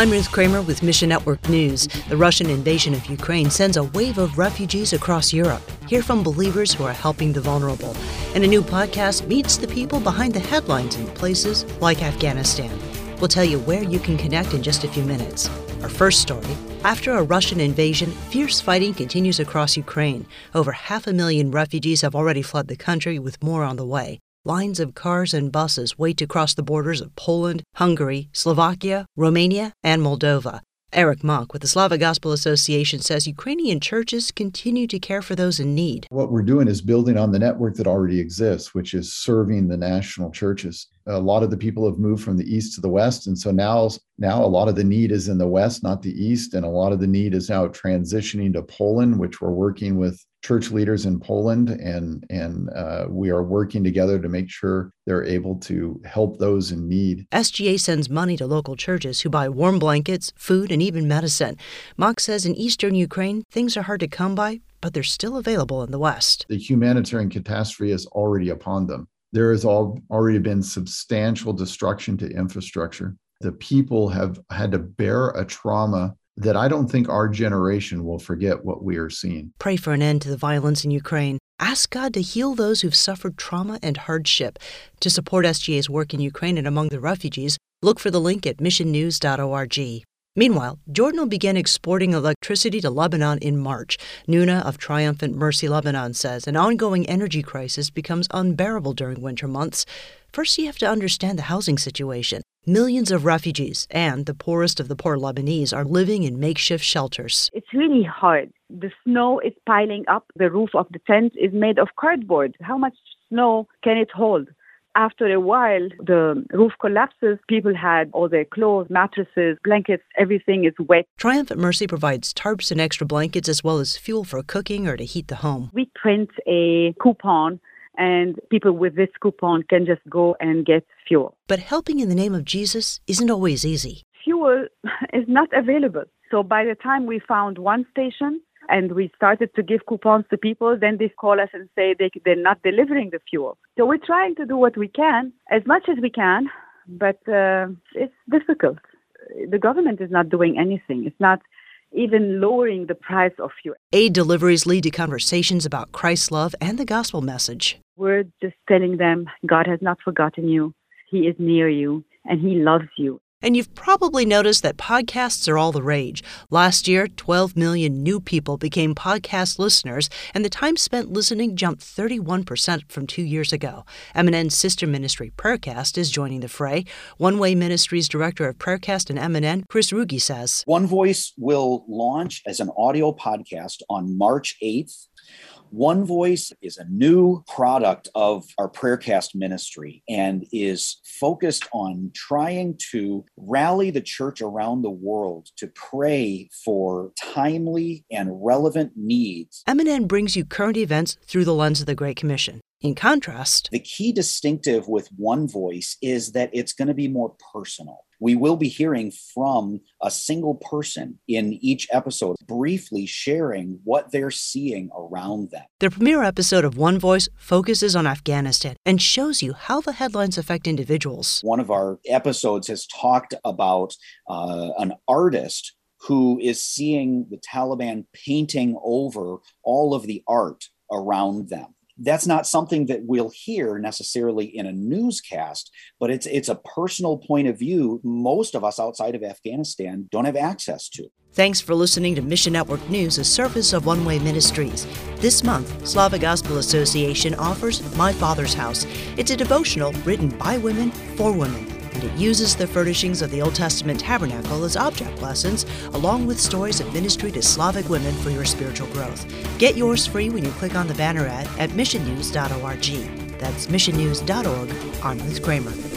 I'm Ruth Kramer with Mission Network News. The Russian invasion of Ukraine sends a wave of refugees across Europe. Hear from believers who are helping the vulnerable. And a new podcast meets the people behind the headlines in places like Afghanistan. We'll tell you where you can connect in just a few minutes. Our first story after a Russian invasion, fierce fighting continues across Ukraine. Over half a million refugees have already fled the country, with more on the way. Lines of cars and buses wait to cross the borders of Poland, Hungary, Slovakia, Romania, and Moldova. Eric Mock with the Slavic Gospel Association says Ukrainian churches continue to care for those in need. What we're doing is building on the network that already exists, which is serving the national churches. A lot of the people have moved from the east to the west, and so now now a lot of the need is in the west, not the east, and a lot of the need is now transitioning to Poland, which we're working with church leaders in Poland, and and uh, we are working together to make sure they're able to help those in need. SGA sends money to local churches who buy warm blankets, food, and even medicine. Mock says in eastern Ukraine things are hard to come by, but they're still available in the west. The humanitarian catastrophe is already upon them. There has all, already been substantial destruction to infrastructure the people have had to bear a trauma that I don't think our generation will forget what we are seeing. Pray for an end to the violence in Ukraine. Ask God to heal those who've suffered trauma and hardship. To support SGA's work in Ukraine and among the refugees, look for the link at missionnews.org. Meanwhile, Jordan begin exporting electricity to Lebanon in March. Nuna of Triumphant Mercy Lebanon says an ongoing energy crisis becomes unbearable during winter months. First, you have to understand the housing situation. Millions of refugees and the poorest of the poor Lebanese are living in makeshift shelters. It's really hard. The snow is piling up. The roof of the tent is made of cardboard. How much snow can it hold? After a while, the roof collapses. People had all their clothes, mattresses, blankets, everything is wet. Triumphant Mercy provides tarps and extra blankets as well as fuel for cooking or to heat the home. We print a coupon and people with this coupon can just go and get fuel. But helping in the name of Jesus isn't always easy. Fuel is not available. So by the time we found one station, and we started to give coupons to people, then they call us and say they, they're not delivering the fuel. So we're trying to do what we can, as much as we can, but uh, it's difficult. The government is not doing anything. It's not even lowering the price of fuel. Aid deliveries lead to conversations about Christ's love and the gospel message. We're just telling them God has not forgotten you, He is near you, and He loves you. And you've probably noticed that podcasts are all the rage. Last year, 12 million new people became podcast listeners, and the time spent listening jumped 31% from two years ago. MNN's sister ministry, Prayercast, is joining the fray. One Way Ministries Director of Prayercast and MNN, Chris Ruge says One Voice will launch as an audio podcast on March 8th one Voice is a new product of our Prayercast ministry and is focused on trying to rally the church around the world to pray for timely and relevant needs. MNN brings you current events through the lens of the Great Commission. In contrast, the key distinctive with One Voice is that it's going to be more personal we will be hearing from a single person in each episode, briefly sharing what they're seeing around them. The premiere episode of One Voice focuses on Afghanistan and shows you how the headlines affect individuals. One of our episodes has talked about uh, an artist who is seeing the Taliban painting over all of the art around them that's not something that we'll hear necessarily in a newscast, but it's it's a personal point of view most of us outside of Afghanistan don't have access to. Thanks for listening to Mission Network News, a service of One Way Ministries. This month, Slavic Gospel Association offers My Father's House. It's a devotional written by women for women and it uses the furnishings of the Old Testament tabernacle as object lessons, along with stories of ministry to Slavic women for your spiritual growth. Get yours free when you click on the banner ad at missionnews.org. That's missionnews.org. I'm Ruth Kramer.